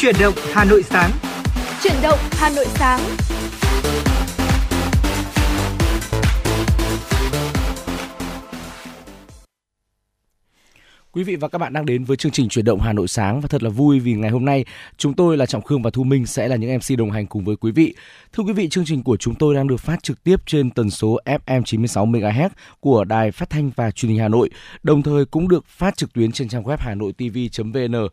Chuyển động Hà Nội sáng. Chuyển động Hà Nội sáng. Quý vị và các bạn đang đến với chương trình chuyển động Hà Nội sáng và thật là vui vì ngày hôm nay chúng tôi là Trọng Khương và Thu Minh sẽ là những MC đồng hành cùng với quý vị. Thưa quý vị, chương trình của chúng tôi đang được phát trực tiếp trên tần số FM 96 MHz của Đài Phát thanh và Truyền hình Hà Nội, đồng thời cũng được phát trực tuyến trên trang web hanoitv.vn.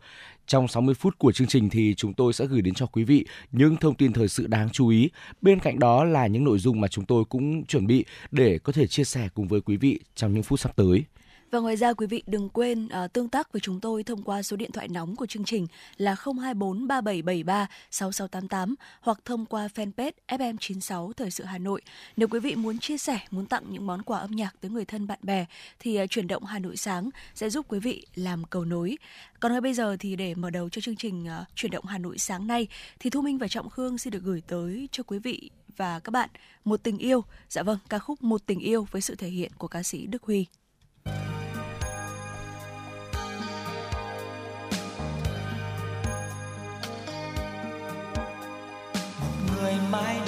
Trong 60 phút của chương trình thì chúng tôi sẽ gửi đến cho quý vị những thông tin thời sự đáng chú ý. Bên cạnh đó là những nội dung mà chúng tôi cũng chuẩn bị để có thể chia sẻ cùng với quý vị trong những phút sắp tới. Và ngoài ra quý vị đừng quên uh, tương tác với chúng tôi thông qua số điện thoại nóng của chương trình là 024 3773 6688 hoặc thông qua fanpage FM96 Thời sự Hà Nội. Nếu quý vị muốn chia sẻ, muốn tặng những món quà âm nhạc tới người thân bạn bè thì uh, chuyển động Hà Nội sáng sẽ giúp quý vị làm cầu nối. Còn ngay bây giờ thì để mở đầu cho chương trình uh, chuyển động Hà Nội sáng nay thì Thu Minh và Trọng Khương xin được gửi tới cho quý vị và các bạn một tình yêu. Dạ vâng, ca khúc Một tình yêu với sự thể hiện của ca sĩ Đức Huy. thank you đi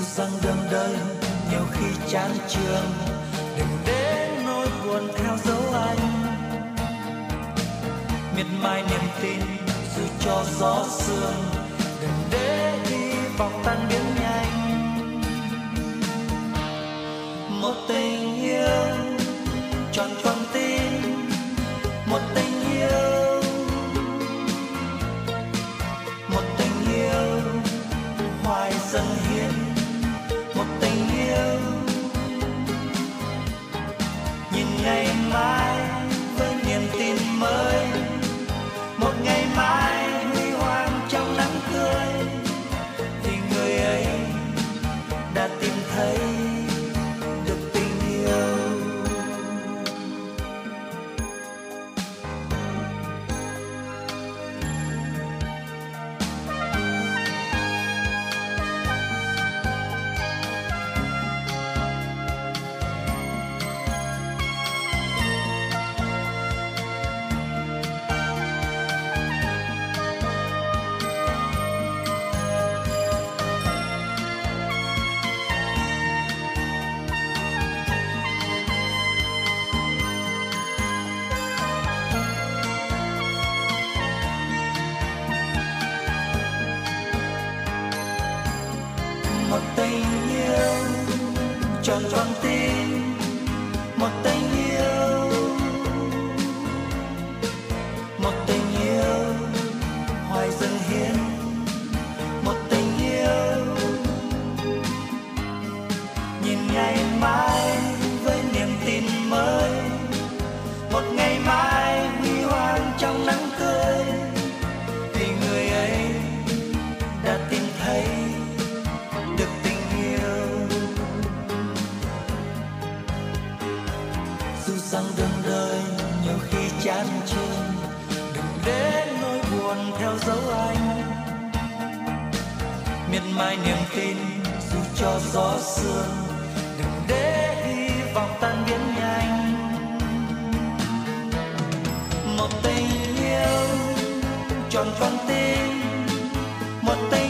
rằng đường đời nhiều khi chán trường đừng để nỗi buồn theo dấu anh. Miệt mài niềm tin, dù cho gió sương. Đừng để hy vọng tan biến nhanh. Một tình yêu tròn con tim một tình yêu. Một tình yêu hoài dâng hiến ngày mai niềm tin, dù cho gió sương đừng để hy vọng tan biến nhanh một tình yêu tròn con tim, một tình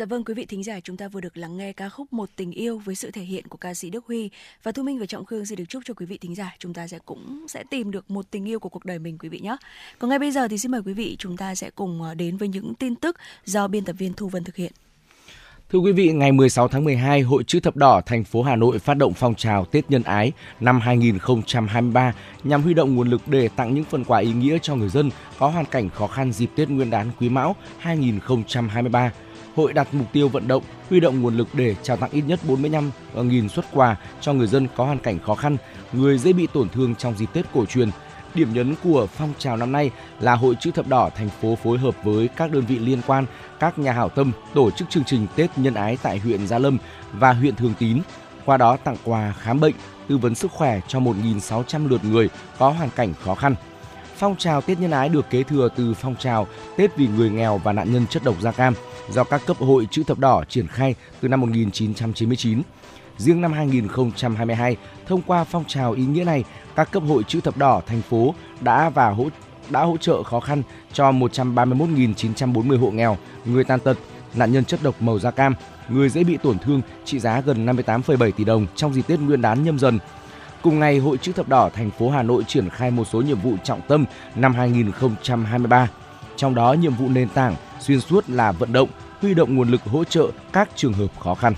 Dạ vâng quý vị thính giả chúng ta vừa được lắng nghe ca khúc Một tình yêu với sự thể hiện của ca sĩ Đức Huy và Thu Minh và Trọng Khương xin được chúc cho quý vị thính giả chúng ta sẽ cũng sẽ tìm được một tình yêu của cuộc đời mình quý vị nhé. Còn ngay bây giờ thì xin mời quý vị chúng ta sẽ cùng ờ, đến với những tin tức do biên tập viên Thu Vân thực hiện. Thưa quý vị, ngày 16 tháng 12, Hội Chữ Thập Đỏ thành phố Hà Nội phát động phong trào Tết Nhân Ái năm 2023 nhằm huy động nguồn lực để tặng những phần quà ý nghĩa cho người dân có hoàn cảnh khó khăn dịp Tết Nguyên đán Quý Mão 2023. Hội đặt mục tiêu vận động, huy động nguồn lực để trao tặng ít nhất 45.000 ờ, xuất quà cho người dân có hoàn cảnh khó khăn, người dễ bị tổn thương trong dịp Tết cổ truyền. Điểm nhấn của phong trào năm nay là Hội Chữ Thập Đỏ thành phố phối hợp với các đơn vị liên quan, các nhà hảo tâm tổ chức chương trình Tết Nhân Ái tại huyện Gia Lâm và huyện Thường Tín. Qua đó tặng quà khám bệnh, tư vấn sức khỏe cho 1.600 lượt người có hoàn cảnh khó khăn. Phong trào Tết Nhân Ái được kế thừa từ phong trào Tết vì người nghèo và nạn nhân chất độc da cam do các cấp hội chữ thập đỏ triển khai từ năm 1999. Riêng năm 2022, thông qua phong trào ý nghĩa này, các cấp hội chữ thập đỏ thành phố đã và hỗ đã hỗ trợ khó khăn cho 131.940 hộ nghèo, người tàn tật, nạn nhân chất độc màu da cam, người dễ bị tổn thương trị giá gần 58,7 tỷ đồng trong dịp Tết Nguyên đán nhâm dần. Cùng ngày, Hội chữ thập đỏ thành phố Hà Nội triển khai một số nhiệm vụ trọng tâm năm 2023. Trong đó, nhiệm vụ nền tảng xuyên suốt là vận động, huy động nguồn lực hỗ trợ các trường hợp khó khăn.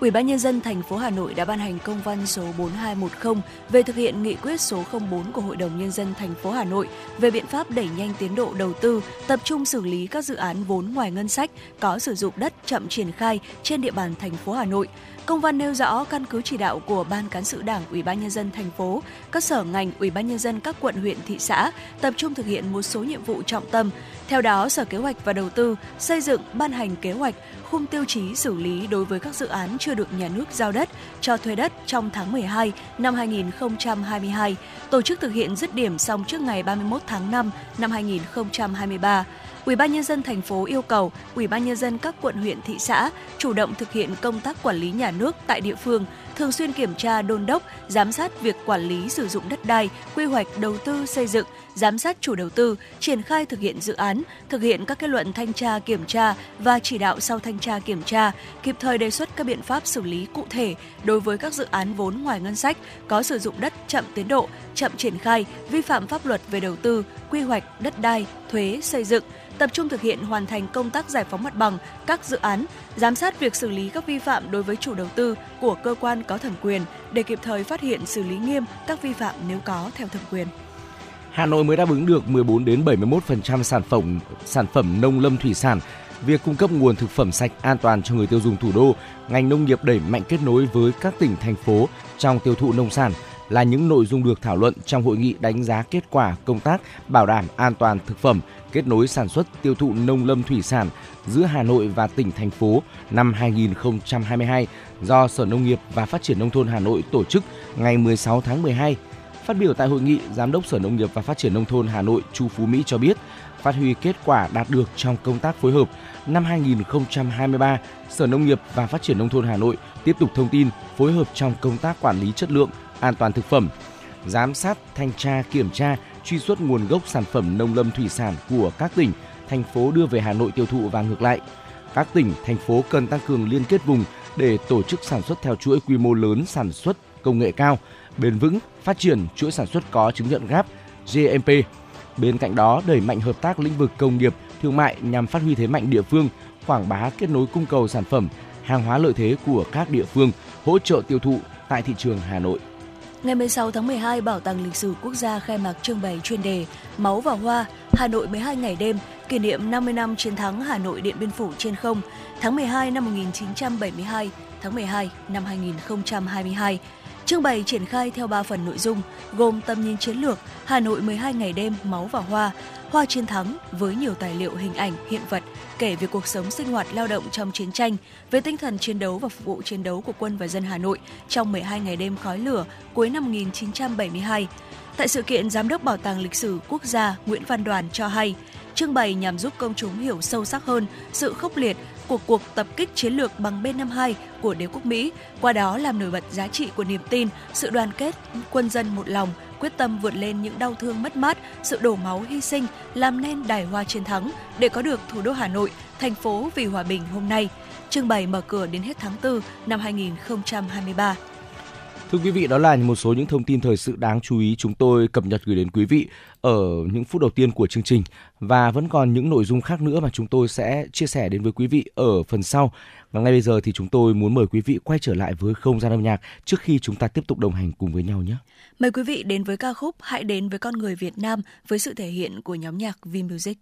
Ủy ban nhân dân thành phố Hà Nội đã ban hành công văn số 4210 về thực hiện nghị quyết số 04 của Hội đồng nhân dân thành phố Hà Nội về biện pháp đẩy nhanh tiến độ đầu tư, tập trung xử lý các dự án vốn ngoài ngân sách có sử dụng đất chậm triển khai trên địa bàn thành phố Hà Nội. Công văn nêu rõ căn cứ chỉ đạo của Ban cán sự Đảng Ủy ban nhân dân thành phố, các sở ngành Ủy ban nhân dân các quận huyện thị xã tập trung thực hiện một số nhiệm vụ trọng tâm. Theo đó, Sở Kế hoạch và Đầu tư xây dựng ban hành kế hoạch khung tiêu chí xử lý đối với các dự án chưa được nhà nước giao đất cho thuê đất trong tháng 12 năm 2022, tổ chức thực hiện dứt điểm xong trước ngày 31 tháng 5 năm 2023. Ủy ban nhân dân thành phố yêu cầu Ủy ban nhân dân các quận huyện thị xã chủ động thực hiện công tác quản lý nhà nước tại địa phương, thường xuyên kiểm tra đôn đốc, giám sát việc quản lý sử dụng đất đai, quy hoạch đầu tư xây dựng, giám sát chủ đầu tư, triển khai thực hiện dự án, thực hiện các kết luận thanh tra kiểm tra và chỉ đạo sau thanh tra kiểm tra, kịp thời đề xuất các biện pháp xử lý cụ thể đối với các dự án vốn ngoài ngân sách có sử dụng đất chậm tiến độ, chậm triển khai, vi phạm pháp luật về đầu tư, quy hoạch, đất đai, thuế, xây dựng, tập trung thực hiện hoàn thành công tác giải phóng mặt bằng các dự án, giám sát việc xử lý các vi phạm đối với chủ đầu tư của cơ quan có thẩm quyền để kịp thời phát hiện xử lý nghiêm các vi phạm nếu có theo thẩm quyền. Hà Nội mới đáp ứng được 14 đến 71% sản phẩm sản phẩm nông lâm thủy sản. Việc cung cấp nguồn thực phẩm sạch an toàn cho người tiêu dùng thủ đô, ngành nông nghiệp đẩy mạnh kết nối với các tỉnh thành phố trong tiêu thụ nông sản là những nội dung được thảo luận trong hội nghị đánh giá kết quả công tác bảo đảm an toàn thực phẩm, kết nối sản xuất tiêu thụ nông lâm thủy sản giữa Hà Nội và tỉnh thành phố năm 2022 do Sở Nông nghiệp và Phát triển nông thôn Hà Nội tổ chức ngày 16 tháng 12 Phát biểu tại hội nghị, Giám đốc Sở Nông nghiệp và Phát triển Nông thôn Hà Nội Chu Phú Mỹ cho biết, phát huy kết quả đạt được trong công tác phối hợp, năm 2023, Sở Nông nghiệp và Phát triển Nông thôn Hà Nội tiếp tục thông tin phối hợp trong công tác quản lý chất lượng, an toàn thực phẩm, giám sát, thanh tra, kiểm tra, truy xuất nguồn gốc sản phẩm nông lâm thủy sản của các tỉnh, thành phố đưa về Hà Nội tiêu thụ và ngược lại. Các tỉnh, thành phố cần tăng cường liên kết vùng để tổ chức sản xuất theo chuỗi quy mô lớn sản xuất công nghệ cao, bền vững, phát triển chuỗi sản xuất có chứng nhận GAP, GMP. Bên cạnh đó, đẩy mạnh hợp tác lĩnh vực công nghiệp, thương mại nhằm phát huy thế mạnh địa phương, quảng bá kết nối cung cầu sản phẩm, hàng hóa lợi thế của các địa phương, hỗ trợ tiêu thụ tại thị trường Hà Nội. Ngày 16 tháng 12, Bảo tàng Lịch sử Quốc gia khai mạc trưng bày chuyên đề Máu và Hoa, Hà Nội 12 ngày đêm, kỷ niệm 50 năm chiến thắng Hà Nội Điện Biên Phủ trên không, tháng 12 năm 1972, tháng 12 năm 2022. Trưng bày triển khai theo 3 phần nội dung, gồm tầm nhìn chiến lược, Hà Nội 12 ngày đêm, máu và hoa, hoa chiến thắng với nhiều tài liệu hình ảnh, hiện vật kể về cuộc sống sinh hoạt lao động trong chiến tranh, về tinh thần chiến đấu và phục vụ chiến đấu của quân và dân Hà Nội trong 12 ngày đêm khói lửa cuối năm 1972. Tại sự kiện, Giám đốc Bảo tàng Lịch sử Quốc gia Nguyễn Văn Đoàn cho hay, trưng bày nhằm giúp công chúng hiểu sâu sắc hơn sự khốc liệt của cuộc tập kích chiến lược bằng B-52 của đế quốc Mỹ, qua đó làm nổi bật giá trị của niềm tin, sự đoàn kết, quân dân một lòng, quyết tâm vượt lên những đau thương mất mát, sự đổ máu hy sinh, làm nên đài hoa chiến thắng để có được thủ đô Hà Nội, thành phố vì hòa bình hôm nay. Trưng bày mở cửa đến hết tháng 4 năm 2023. Thưa quý vị, đó là một số những thông tin thời sự đáng chú ý chúng tôi cập nhật gửi đến quý vị ở những phút đầu tiên của chương trình và vẫn còn những nội dung khác nữa mà chúng tôi sẽ chia sẻ đến với quý vị ở phần sau. Và ngay bây giờ thì chúng tôi muốn mời quý vị quay trở lại với không gian âm nhạc trước khi chúng ta tiếp tục đồng hành cùng với nhau nhé. Mời quý vị đến với ca khúc Hãy đến với con người Việt Nam với sự thể hiện của nhóm nhạc V Music.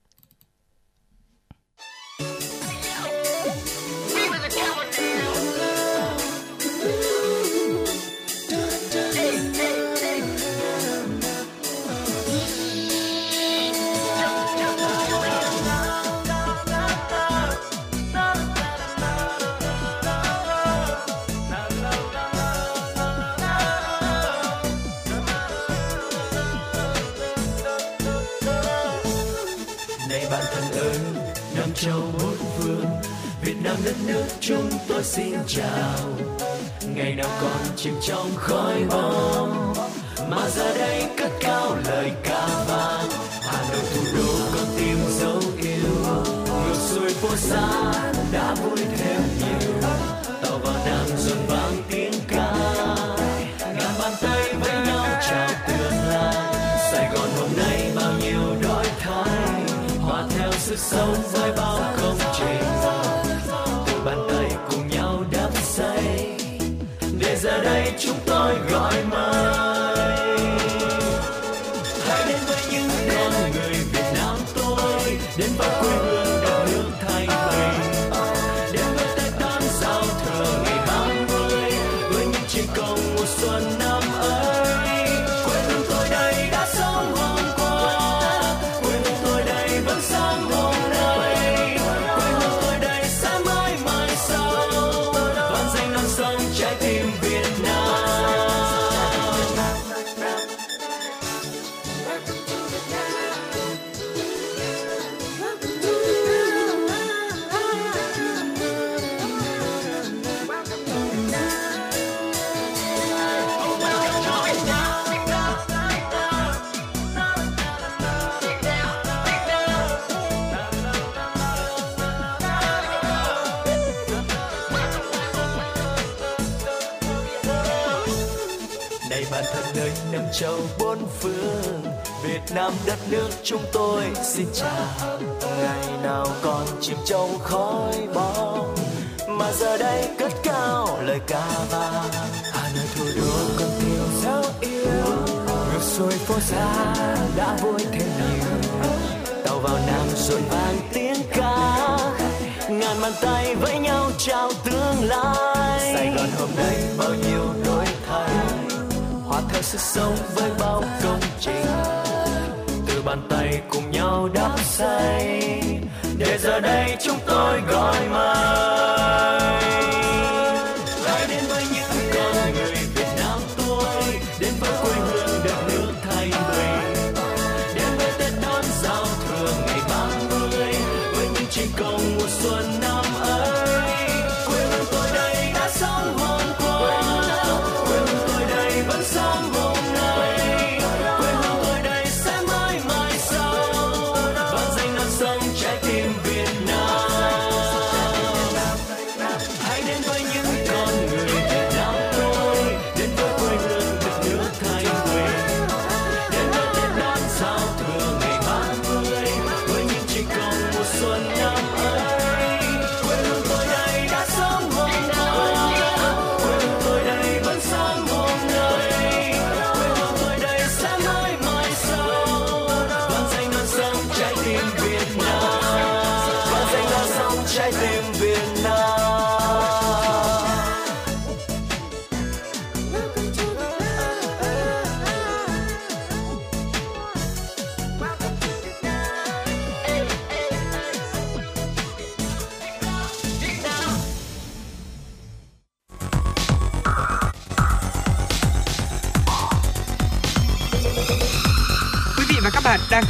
Đất nước chúng tôi xin chào. Ngày nào còn chìm trong khói bom mà giờ đây cất cao lời ca vang. Hà Nội thủ đô con tim dấu yêu, ngược xuôi phố xa đã vui thêm nhiều. Tàu vào nam dồn vang tiếng ca, ngàn bàn tay với nhau chào tương lai. Sài Gòn hôm nay bao nhiêu đổi thay, hòa theo sức sống với bao chúng tôi gọi mời châu bốn phương, Việt Nam đất nước chúng tôi xin chào. Ngày nào còn chìm trong khói bóng, mà giờ đây cất cao lời ca vang. Hà Nội thủ đô con thiêu sao yêu ngược xuôi phố xa đã vui thêm nhiều. Tàu vào nam rộn vang tiếng ca, ngàn bàn tay với nhau chào tương lai. Sài Gòn hôm nay bao nhiêu đôi theo sức sống với bao công trình. Từ bàn tay cùng nhau đắp xây để giờ đây chúng tôi gọi mời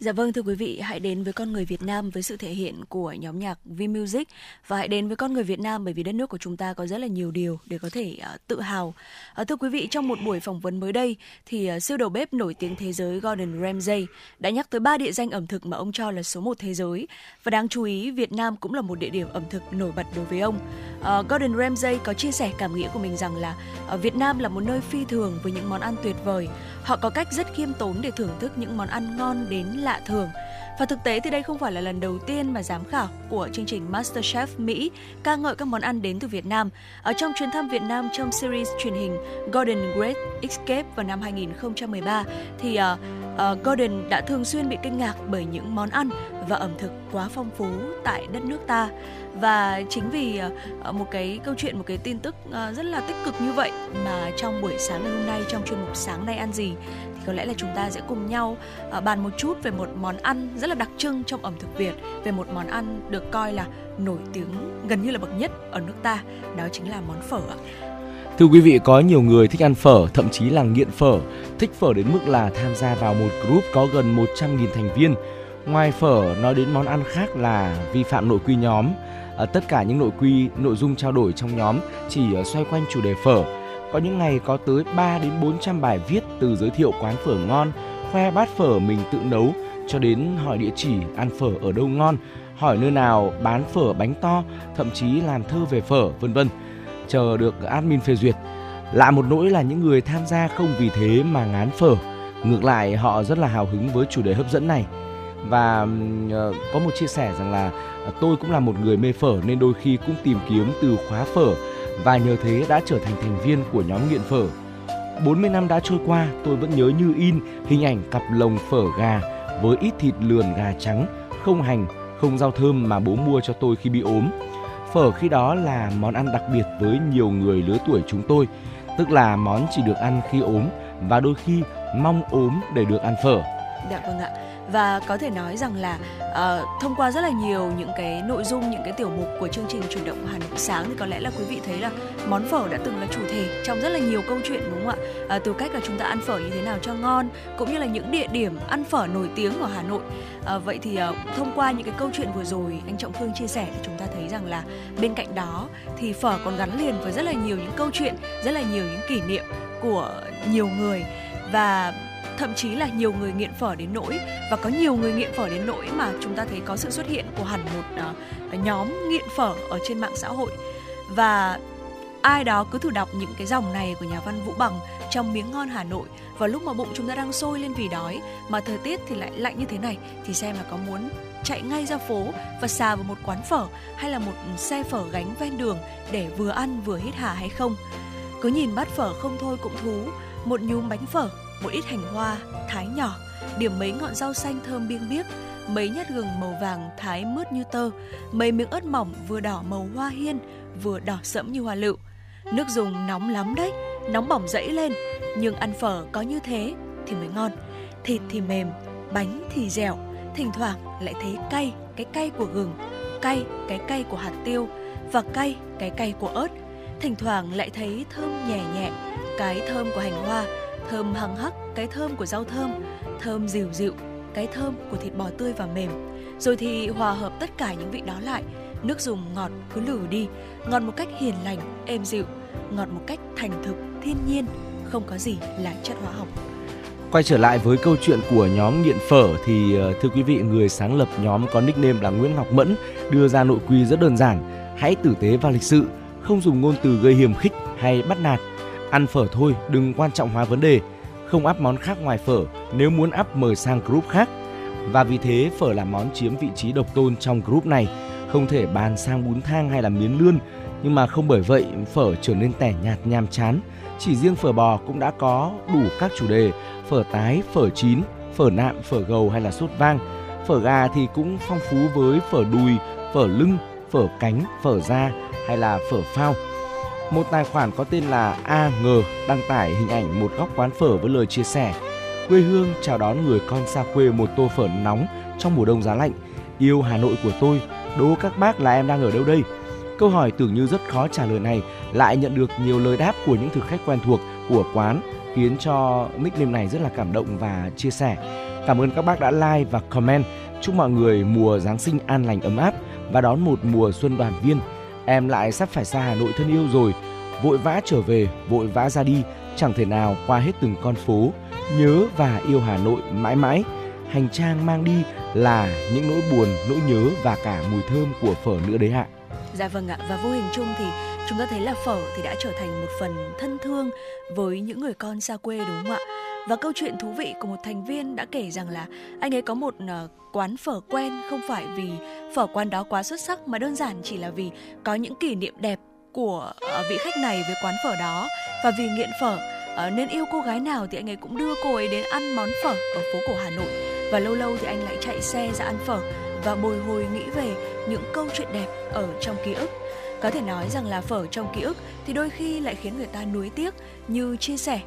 Dạ vâng thưa quý vị, hãy đến với con người Việt Nam với sự thể hiện của nhóm nhạc V Music và hãy đến với con người Việt Nam bởi vì đất nước của chúng ta có rất là nhiều điều để có thể uh, tự hào. Uh, thưa quý vị, trong một buổi phỏng vấn mới đây thì uh, siêu đầu bếp nổi tiếng thế giới Gordon Ramsay đã nhắc tới ba địa danh ẩm thực mà ông cho là số một thế giới và đáng chú ý Việt Nam cũng là một địa điểm ẩm thực nổi bật đối với ông. Uh, Gordon Ramsay có chia sẻ cảm nghĩ của mình rằng là uh, Việt Nam là một nơi phi thường với những món ăn tuyệt vời. Họ có cách rất khiêm tốn để thưởng thức những món ăn ngon đến lạ thường. Và thực tế thì đây không phải là lần đầu tiên mà giám khảo của chương trình MasterChef Mỹ ca ngợi các món ăn đến từ Việt Nam. Ở trong chuyến thăm Việt Nam trong series truyền hình Golden Great Escape vào năm 2013 thì ờ, ờ, uh, uh, Gordon đã thường xuyên bị kinh ngạc bởi những món ăn và ẩm thực quá phong phú tại đất nước ta và chính vì ờ, một cái câu chuyện một cái tin tức ờ, rất là tích cực như vậy mà trong buổi sáng ngày hôm nay trong chuyên mục sáng nay ăn gì thì có lẽ là chúng ta sẽ cùng nhau ờ, bàn một chút về một món ăn rất là đặc trưng trong ẩm thực Việt về một món ăn được coi là nổi tiếng gần như là bậc nhất ở nước ta đó chính là món phở ạ. Thưa quý vị, có nhiều người thích ăn phở, thậm chí là nghiện phở, thích phở đến mức là tham gia vào một group có gần 100.000 thành viên. Ngoài phở, nói đến món ăn khác là vi phạm nội quy nhóm. À, tất cả những nội quy, nội dung trao đổi trong nhóm chỉ ờ, xoay quanh chủ đề phở. Có những ngày có tới 3 đến 400 bài viết từ giới thiệu quán phở ngon, khoe bát phở mình tự nấu cho đến hỏi địa chỉ ăn phở ở đâu ngon, hỏi nơi nào bán phở bánh to, thậm chí làm thơ về phở, vân vân chờ được admin phê duyệt. Lạ một nỗi là những người tham gia không vì thế mà ngán phở. Ngược lại họ rất là hào hứng với chủ đề hấp dẫn này. Và uh, có một chia sẻ rằng là uh, tôi cũng là một người mê phở nên đôi khi cũng tìm kiếm từ khóa phở và nhờ thế đã trở thành thành viên của nhóm nghiện phở. 40 năm đã trôi qua, tôi vẫn nhớ như in hình ảnh cặp lồng phở gà với ít thịt lườn gà trắng, không hành, không rau thơm mà bố mua cho tôi khi bị ốm. Phở khi đó là món ăn đặc biệt với nhiều người lứa tuổi chúng tôi, tức là món chỉ được ăn khi ốm và đôi khi mong ốm để được ăn phở. Dạ vâng ạ và có thể nói rằng là uh, thông qua rất là nhiều những cái nội dung những cái tiểu mục của chương trình chuyển động Hà Nội sáng thì có lẽ là quý vị thấy là món phở đã từng là chủ thể trong rất là nhiều câu chuyện đúng không ạ? Uh, từ cách là chúng ta ăn phở như thế nào cho ngon cũng như là những địa điểm ăn phở nổi tiếng ở Hà Nội. Uh, vậy thì uh, thông qua những cái câu chuyện vừa rồi anh Trọng Khương chia sẻ thì chúng ta thấy rằng là bên cạnh đó thì phở còn gắn liền với rất là nhiều những câu chuyện, rất là nhiều những kỷ niệm của nhiều người và thậm chí là nhiều người nghiện phở đến nỗi và có nhiều người nghiện phở đến nỗi mà chúng ta thấy có sự xuất hiện của hẳn một uh, nhóm nghiện phở ở trên mạng xã hội và ai đó cứ thử đọc những cái dòng này của nhà văn Vũ Bằng trong miếng ngon Hà Nội và lúc mà bụng chúng ta đang sôi lên vì đói mà thời tiết thì lại lạnh như thế này thì xem là có muốn chạy ngay ra phố và xà vào một quán phở hay là một xe phở gánh ven đường để vừa ăn vừa hít hà hay không. Cứ nhìn bát phở không thôi cũng thú, một nhúm bánh phở một ít hành hoa thái nhỏ, điểm mấy ngọn rau xanh thơm biêng biếc, mấy nhát gừng màu vàng thái mướt như tơ, mấy miếng ớt mỏng vừa đỏ màu hoa hiên, vừa đỏ sẫm như hoa lựu. Nước dùng nóng lắm đấy, nóng bỏng dẫy lên, nhưng ăn phở có như thế thì mới ngon. Thịt thì mềm, bánh thì dẻo, thỉnh thoảng lại thấy cay, cái cay của gừng, cay, cái cay của hạt tiêu và cay, cái cay của ớt. Thỉnh thoảng lại thấy thơm nhẹ nhẹ, cái thơm của hành hoa thơm hăng hắc cái thơm của rau thơm thơm dịu dịu cái thơm của thịt bò tươi và mềm. Rồi thì hòa hợp tất cả những vị đó lại nước dùng ngọt cứ lử đi ngọt một cách hiền lành êm dịu ngọt một cách thành thực thiên nhiên không có gì là chất hóa học. Quay trở lại với câu chuyện của nhóm nghiện phở thì ờ, thưa quý vị người sáng lập nhóm có nickname là Nguyễn Ngọc Mẫn đưa ra nội quy rất đơn giản, hãy tử tế và lịch sự, không dùng ngôn từ gây hiềm khích hay bắt nạt, Ăn phở thôi, đừng quan trọng hóa vấn đề. Không áp món khác ngoài phở, nếu muốn áp mời sang group khác. Và vì thế phở là món chiếm vị trí độc tôn trong group này, không thể bàn sang bún thang hay là miến lươn. Nhưng mà không bởi vậy phở trở nên tẻ nhạt nhàm chán. Chỉ riêng phở bò cũng đã có đủ các chủ đề, phở tái, phở chín, phở nạm, phở gầu hay là sốt vang. Phở gà thì cũng phong phú với phở đùi, phở lưng, phở cánh, phở da hay là phở phao một tài khoản có tên là A Ng đăng tải hình ảnh một góc quán phở với lời chia sẻ. Quê hương chào đón người con xa quê một tô phở nóng trong mùa đông giá lạnh. Yêu Hà Nội của tôi, đố các bác là em đang ở đâu đây? Câu hỏi tưởng như rất khó trả lời này, lại nhận được nhiều lời đáp của những thực khách quen thuộc của quán, khiến cho nickname này rất là cảm động và chia sẻ. Cảm ơn các bác đã like và comment. Chúc mọi người mùa Giáng sinh an lành ấm áp và đón một mùa xuân đoàn viên. Em lại sắp phải xa Hà Nội thân yêu rồi, vội vã trở về, vội vã ra đi, chẳng thể nào qua hết từng con phố, nhớ và yêu Hà Nội mãi mãi. Hành trang mang đi là những nỗi buồn, nỗi nhớ và cả mùi thơm của phở nữa đấy ạ. Dạ vâng ạ, và vô hình chung thì chúng ta thấy là phở thì đã trở thành một phần thân thương với những người con xa quê đúng không ạ? Và câu chuyện thú vị của một thành viên đã kể rằng là anh ấy có một uh, quán phở quen không phải vì phở quán đó quá xuất sắc mà đơn giản chỉ là vì có những kỷ niệm đẹp của uh, vị khách này với quán phở đó. Và vì nghiện phở uh, nên yêu cô gái nào thì anh ấy cũng đưa cô ấy đến ăn món phở ở phố cổ Hà Nội. Và lâu lâu thì anh lại chạy xe ra ăn phở và bồi hồi nghĩ về những câu chuyện đẹp ở trong ký ức. Có thể nói rằng là phở trong ký ức thì đôi khi lại khiến người ta nuối tiếc như chia sẻ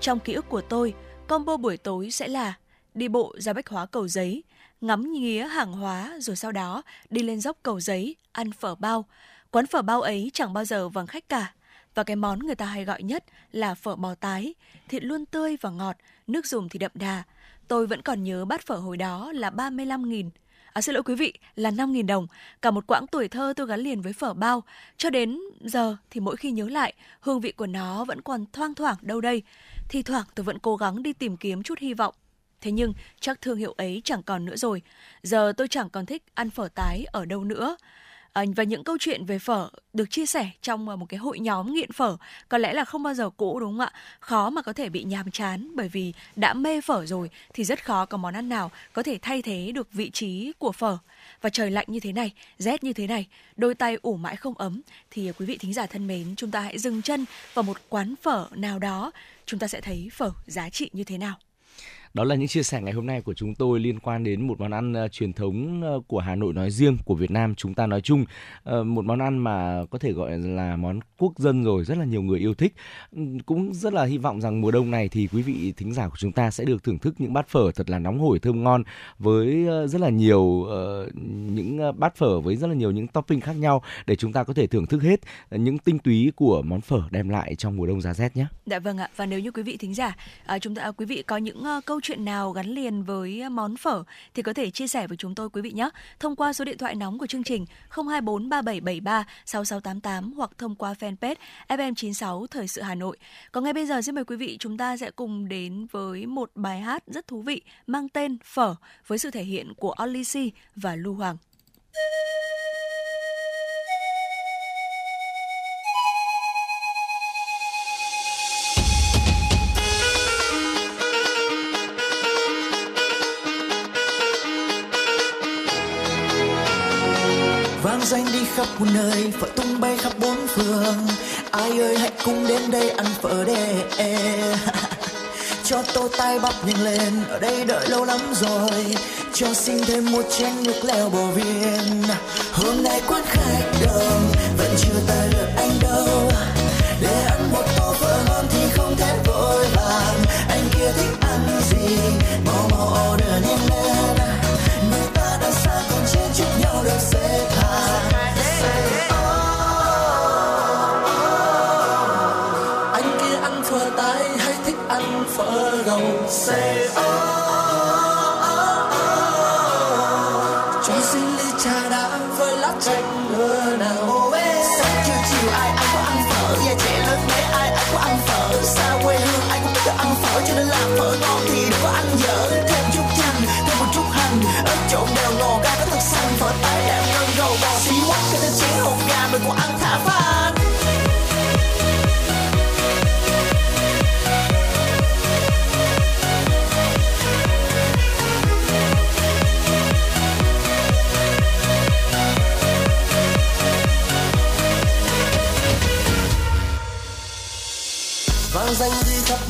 trong ký ức của tôi, combo buổi tối sẽ là đi bộ ra bách hóa cầu giấy, ngắm nghía hàng hóa rồi sau đó đi lên dốc cầu giấy, ăn phở bao. Quán phở bao ấy chẳng bao giờ vắng khách cả. Và cái món người ta hay gọi nhất là phở bò tái, thịt luôn tươi và ngọt, nước dùng thì đậm đà. Tôi vẫn còn nhớ bát phở hồi đó là 35.000. À, xin lỗi quý vị, là 5.000 đồng. Cả một quãng tuổi thơ tôi gắn liền với phở bao. Cho đến giờ thì mỗi khi nhớ lại, hương vị của nó vẫn còn thoang thoảng đâu đây. Thì thoảng tôi vẫn cố gắng đi tìm kiếm chút hy vọng. Thế nhưng chắc thương hiệu ấy chẳng còn nữa rồi. Giờ tôi chẳng còn thích ăn phở tái ở đâu nữa. Ờ, và những câu chuyện về phở được chia sẻ trong ờ, một cái hội nhóm nghiện phở có lẽ là không bao giờ cũ đúng không ạ? Khó mà có thể bị nhàm chán bởi vì đã mê phở rồi thì rất khó có món ăn nào có thể thay thế được vị trí của phở. Và trời lạnh như thế này, rét như thế này, đôi tay ủ mãi không ấm thì ờ, quý vị thính giả thân mến, chúng ta hãy dừng chân vào một quán phở nào đó chúng ta sẽ thấy phở giá trị như thế nào. Đó là những chia sẻ ngày hôm nay của chúng tôi liên quan đến một món ăn uh, truyền thống ờ, của Hà Nội nói riêng, của Việt Nam chúng ta nói chung. Uh, một món ăn mà có thể gọi là món quốc dân rồi, rất là nhiều người yêu thích. Ừ, cũng rất là hy vọng rằng mùa đông này thì quý vị thính giả của chúng ta sẽ được thưởng thức những bát phở thật là nóng hổi thơm ngon với uh, rất là nhiều uh, những bát phở với rất là nhiều những topping khác nhau để chúng ta có thể thưởng thức hết những tinh túy của món phở đem lại trong mùa đông giá rét nhé. Dạ vâng ạ. Và nếu như quý vị thính giả, uh, chúng ta quý vị có những uh, câu câu chuyện nào gắn liền với ờ, món phở thì có thể chia sẻ với chúng tôi quý vị nhé. Thông qua số điện thoại nóng của chương trình 024 3773 6688 hoặc thông qua fanpage FM96 Thời sự Hà Nội. Còn ngay bây giờ xin mời quý vị chúng ta sẽ cùng đến với một bài hát rất thú vị mang tên Phở với sự thể hiện của Olisi và Lưu Hoàng. Khắp muôn nơi, phở tung bay khắp bốn phương. Ai ơi, hãy cùng đến đây ăn phở đê e. cho tô tay bắp nhanh lên, ở đây đợi lâu lắm rồi. Cho xin thêm một chén nước leo bò viên. Hôm nay quán khách đông, vẫn chưa tới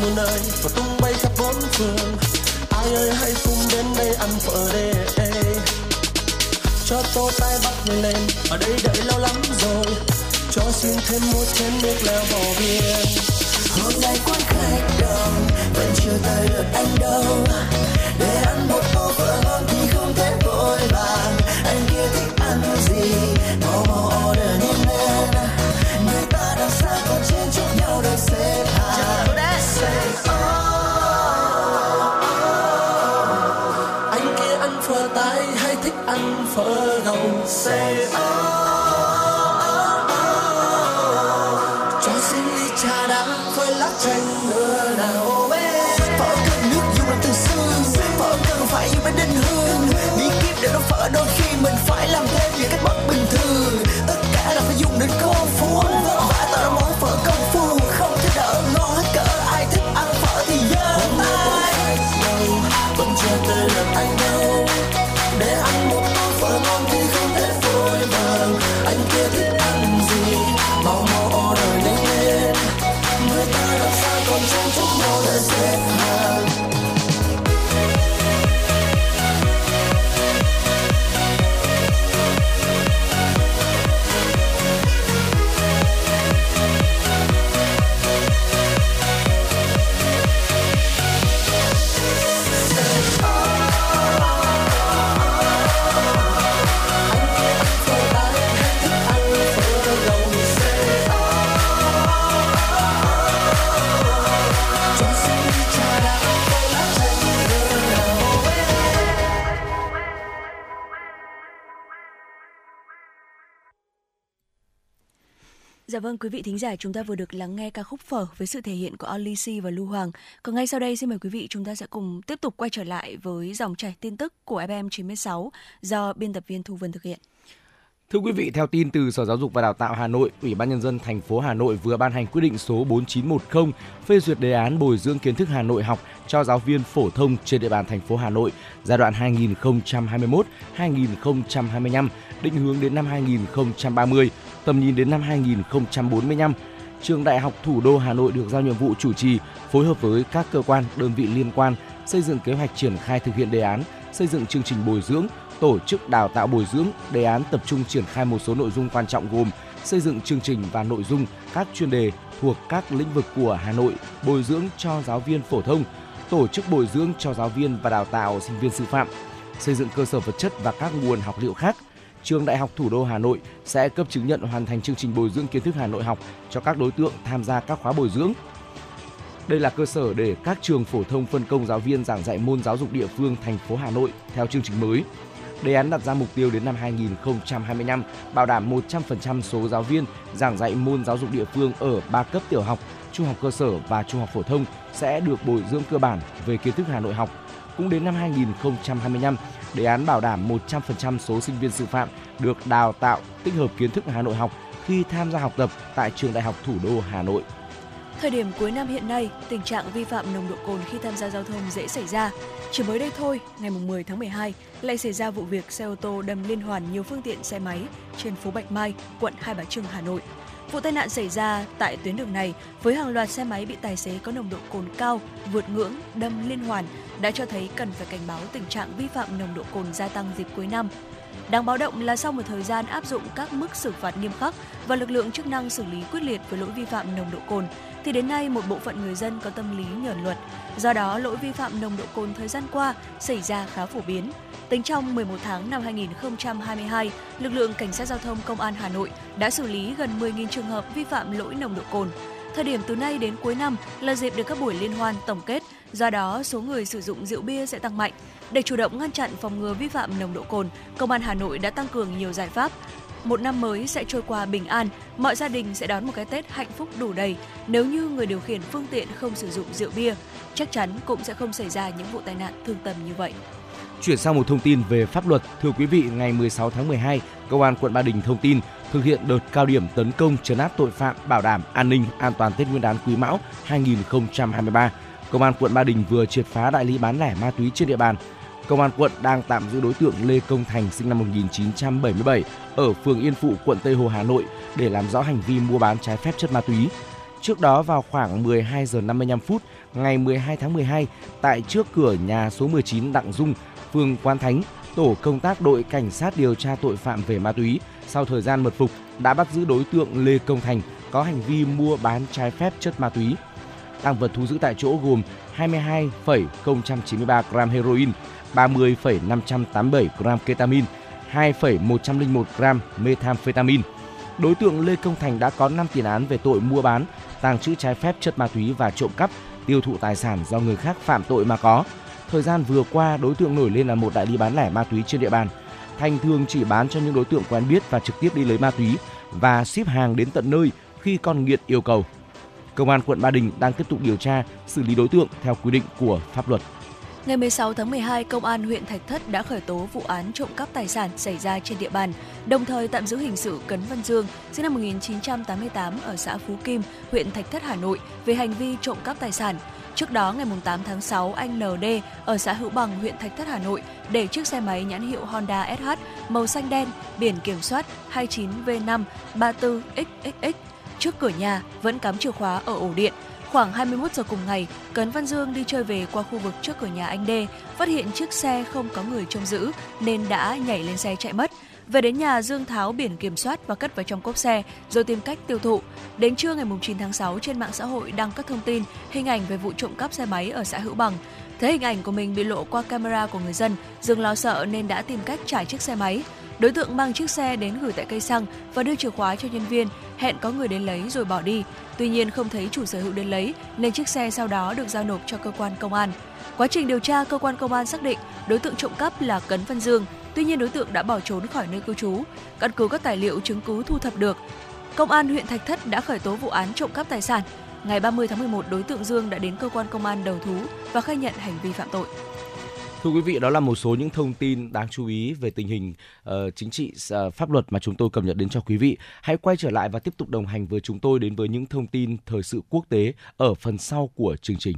muôn nơi và tung bay khắp bốn phương. Ai ơi, hãy cùng đến đây ăn phở đê cho tô tay bắt người lên, ở đây đợi lâu lắm rồi. Cho xin thêm một chén nước leo bò viên. Hôm nay quán khách đông, vẫn chưa tới lượt anh đâu. Để ăn một tô phở ngon thì không thể vội vàng. Anh kia thích ăn gì? Mau mau order nhanh lên. Người ta đang xa còn trên chúc nhau được xếp ăn phở gầu Say, oh, oh, oh. cho xin ly trà đá với lá chanh nữa nào phở cần nước dùng làm từ xương phở cần phải yêu bên đinh hương bí kíp để nó phở đôi khi mình phải làm thêm những cách bất bình Dạ vâng, quý vị thính giả, chúng ta vừa được lắng nghe ca khúc Phở với sự thể hiện của Olisi và Lưu Hoàng. Còn ngay sau đây xin mời quý vị chúng ta sẽ cùng tiếp tục quay trở lại với dòng chảy tin tức của FM 96 do biên tập viên Thu Vân thực hiện. Thưa quý vị, theo tin từ Sở Giáo dục và Đào tạo Hà Nội, Ủy ban nhân dân thành phố Hà Nội vừa ban hành quyết định số 4910 phê duyệt đề án bồi dưỡng kiến thức Hà Nội học cho giáo viên phổ thông trên địa bàn thành phố Hà Nội giai đoạn 2021-2025, định hướng đến năm 2030, tầm nhìn đến năm 2045. Trường Đại học Thủ đô Hà Nội được giao nhiệm vụ chủ trì, phối hợp với các cơ quan, đơn vị liên quan xây dựng kế hoạch triển khai thực hiện đề án, xây dựng chương trình bồi dưỡng, tổ chức đào tạo bồi dưỡng, đề án tập trung triển khai một số nội dung quan trọng gồm xây dựng chương trình và nội dung các chuyên đề thuộc các lĩnh vực của Hà Nội, bồi dưỡng cho giáo viên phổ thông, tổ chức bồi dưỡng cho giáo viên và đào tạo sinh viên sư phạm, xây dựng cơ sở vật chất và các nguồn học liệu khác. Trường Đại học Thủ đô Hà Nội sẽ cấp chứng nhận hoàn thành chương trình bồi dưỡng kiến thức Hà Nội học cho các đối tượng tham gia các khóa bồi dưỡng. Đây là cơ sở để các trường phổ thông phân công giáo viên giảng dạy môn giáo dục địa phương thành phố Hà Nội theo chương trình mới. Đề án đặt ra mục tiêu đến năm 2025 bảo đảm 100% số giáo viên giảng dạy môn giáo dục địa phương ở 3 cấp tiểu học, trung học cơ sở và trung học phổ thông sẽ được bồi dưỡng cơ bản về kiến thức Hà Nội học. Cũng đến năm 2025, đề án bảo đảm 100% số sinh viên sư phạm được đào tạo tích hợp kiến thức Hà Nội học khi tham gia học tập tại trường Đại học Thủ đô Hà Nội. Thời điểm cuối năm hiện nay, tình trạng vi phạm nồng độ cồn khi tham gia giao thông dễ xảy ra. Chỉ mới đây thôi, ngày 10 tháng 12, lại xảy ra vụ việc xe ô tô đâm liên hoàn nhiều phương tiện xe máy trên phố Bạch Mai, quận Hai Bà Trưng, Hà Nội. Vụ tai nạn xảy ra tại tuyến đường này với hàng loạt xe máy bị tài xế có nồng độ cồn cao, vượt ngưỡng, đâm liên hoàn đã cho thấy cần phải cảnh báo tình trạng vi phạm nồng độ cồn gia tăng dịp cuối năm. Đáng báo động là sau một thời gian áp dụng các mức xử phạt nghiêm khắc và lực lượng chức năng xử lý quyết liệt với lỗi vi phạm nồng độ cồn, thì đến nay một bộ phận người dân có tâm lý nhờn luật. Do đó, lỗi vi phạm nồng độ cồn thời gian qua xảy ra khá phổ biến. Tính trong 11 tháng năm 2022, lực lượng cảnh sát giao thông công an Hà Nội đã xử lý gần 10.000 trường hợp vi phạm lỗi nồng độ cồn. Thời điểm từ nay đến cuối năm là dịp để các buổi liên hoan tổng kết, do đó số người sử dụng rượu bia sẽ tăng mạnh. Để chủ động ngăn chặn phòng ngừa vi phạm nồng độ cồn, Công an Hà Nội đã tăng cường nhiều giải pháp. Một năm mới sẽ trôi qua bình an, mọi gia đình sẽ đón một cái Tết hạnh phúc đủ đầy nếu như người điều khiển phương tiện không sử dụng rượu bia. Chắc chắn cũng sẽ không xảy ra những vụ tai nạn thương tâm như vậy. Chuyển sang một thông tin về pháp luật, thưa quý vị, ngày 16 tháng 12, Công an quận Ba Đình thông tin thực hiện đợt cao điểm tấn công trấn áp tội phạm, bảo đảm an ninh an toàn Tết Nguyên đán Quý Mão 2023. Công an quận Ba Đình vừa triệt phá đại lý bán lẻ ma túy trên địa bàn. Công an quận đang tạm giữ đối tượng Lê Công Thành sinh năm 1977 ở phường Yên Phụ, quận Tây Hồ, Hà Nội để làm rõ hành vi mua bán trái phép chất ma túy. Trước đó vào khoảng 12 giờ 55 phút ngày 12 tháng 12 tại trước cửa nhà số 19 Đặng Dung, phường Quán Thánh, tổ công tác đội cảnh sát điều tra tội phạm về ma túy sau thời gian mật phục đã bắt giữ đối tượng Lê Công Thành có hành vi mua bán trái phép chất ma túy. Tăng vật thu giữ tại chỗ gồm 22,093 gram heroin, 30,587 gram ketamin, 2,101 gram methamphetamine. Đối tượng Lê Công Thành đã có 5 tiền án về tội mua bán, tàng trữ trái phép chất ma túy và trộm cắp, tiêu thụ tài sản do người khác phạm tội mà có. Thời gian vừa qua, đối tượng nổi lên là một đại lý bán lẻ ma túy trên địa bàn. Thành thường chỉ bán cho những đối tượng quen biết và trực tiếp đi lấy ma túy và ship hàng đến tận nơi khi con nghiện yêu cầu. Công an quận Ba Đình đang tiếp tục điều tra, xử lý đối tượng theo quy định của pháp luật. Ngày 16 tháng 12, Công an huyện Thạch Thất đã khởi tố vụ án trộm cắp tài sản xảy ra trên địa bàn, đồng thời tạm giữ hình sự Cấn Văn Dương, sinh năm 1988 ở xã Phú Kim, huyện Thạch Thất, Hà Nội về hành vi trộm cắp tài sản. Trước đó, ngày 8 tháng 6, anh ND ở xã Hữu Bằng, huyện Thạch Thất, Hà Nội để chiếc xe máy nhãn hiệu Honda SH màu xanh đen, biển kiểm soát 29V5 34XXX trước cửa nhà vẫn cắm chìa khóa ở ổ điện. Khoảng 21 giờ cùng ngày, Cấn Văn Dương đi chơi về qua khu vực trước cửa nhà anh D, phát hiện chiếc xe không có người trông giữ nên đã nhảy lên xe chạy mất. Về đến nhà, Dương tháo biển kiểm soát và cất vào trong cốp xe, rồi tìm cách tiêu thụ. Đến trưa ngày 9 tháng 6, trên mạng xã hội đăng các thông tin, hình ảnh về vụ trộm cắp xe máy ở xã Hữu Bằng. Thấy hình ảnh của mình bị lộ qua camera của người dân, Dương lo sợ nên đã tìm cách trả chiếc xe máy. Đối tượng mang chiếc xe đến gửi tại cây xăng và đưa chìa khóa cho nhân viên, hẹn có người đến lấy rồi bỏ đi. Tuy nhiên không thấy chủ sở hữu đến lấy nên chiếc xe sau đó được giao nộp cho cơ quan công an. Quá trình điều tra, cơ quan công an xác định đối tượng trộm cắp là Cấn Văn Dương. Tuy nhiên đối tượng đã bỏ trốn khỏi nơi cư trú. Căn cứ các tài liệu chứng cứ thu thập được, Công an huyện Thạch Thất đã khởi tố vụ án trộm cắp tài sản. Ngày 30 tháng 11, đối tượng Dương đã đến cơ quan công an đầu thú và khai nhận hành vi phạm tội. Thưa quý vị, đó là một số những thông tin đáng chú ý về tình hình uh, chính trị uh, pháp luật mà chúng tôi cập nhật đến cho quý vị. Hãy quay trở lại và tiếp tục đồng hành với chúng tôi đến với những thông tin thời sự quốc tế ở phần sau của chương trình.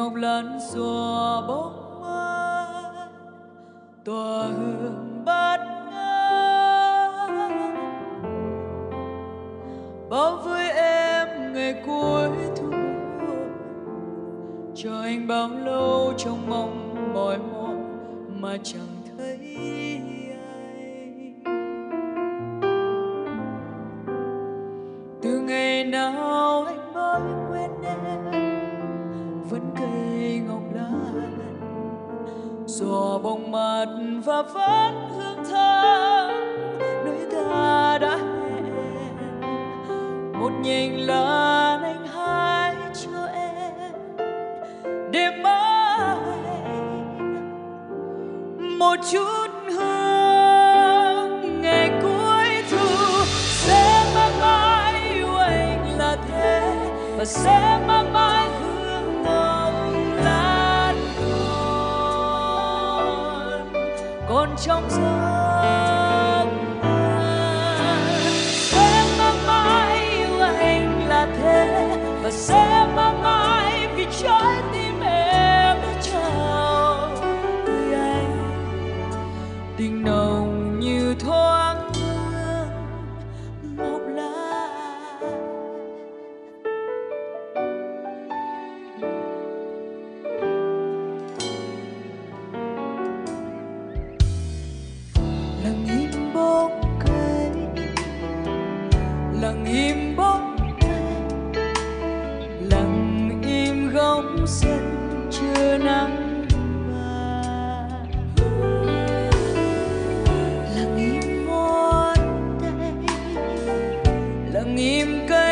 ngọc lan xòa bóng mát tòa hương bát ngát. Bao với em ngày cuối thu cho anh bao lâu trong mong mỏi mòn mà chẳng lùa bông mật và vẫn hương thơm, nơi ta đã hẹn. Một nhìn lần anh hãy cho em để mai một chút hương ngày cuối thu, sẽ mãi yêu anh là thế, và sẽ niềm cây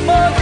more.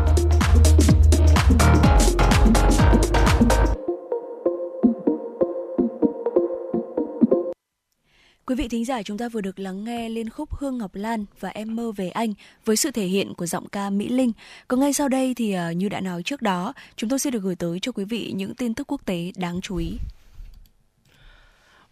Quý vị thính giả chúng ta vừa được lắng nghe liên khúc Hương Ngọc Lan và Em mơ về anh với sự thể hiện của giọng ca Mỹ Linh. Còn ngay sau đây thì à, như đã nói trước đó, chúng tôi sẽ được gửi tới cho quý vị những tin tức quốc tế đáng chú ý.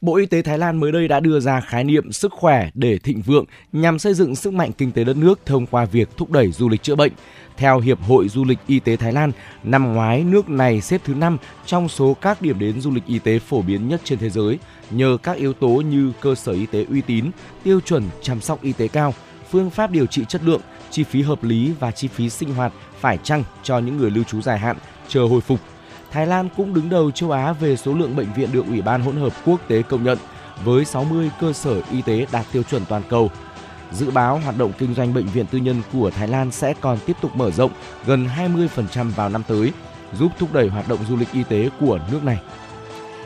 Bộ Y tế Thái Lan mới đây đã đưa ra khái niệm sức khỏe để thịnh vượng nhằm xây dựng sức mạnh kinh tế đất nước thông qua việc thúc đẩy du lịch chữa bệnh. Theo Hiệp hội Du lịch Y tế Thái Lan, năm ngoái nước này xếp thứ 5 trong số các điểm đến du lịch y tế phổ biến nhất trên thế giới nhờ các yếu tố như cơ sở y tế uy tín, tiêu chuẩn chăm sóc y tế cao, phương pháp điều trị chất lượng, chi phí hợp lý và chi phí sinh hoạt phải chăng cho những người lưu trú dài hạn chờ hồi phục. Thái Lan cũng đứng đầu châu Á về số lượng bệnh viện được Ủy ban hỗn hợp quốc tế công nhận với 60 cơ sở y tế đạt tiêu chuẩn toàn cầu. Dự báo hoạt động kinh doanh bệnh viện tư nhân của Thái Lan sẽ còn tiếp tục mở rộng gần 20% vào năm tới, giúp thúc đẩy hoạt động du lịch y tế của nước này.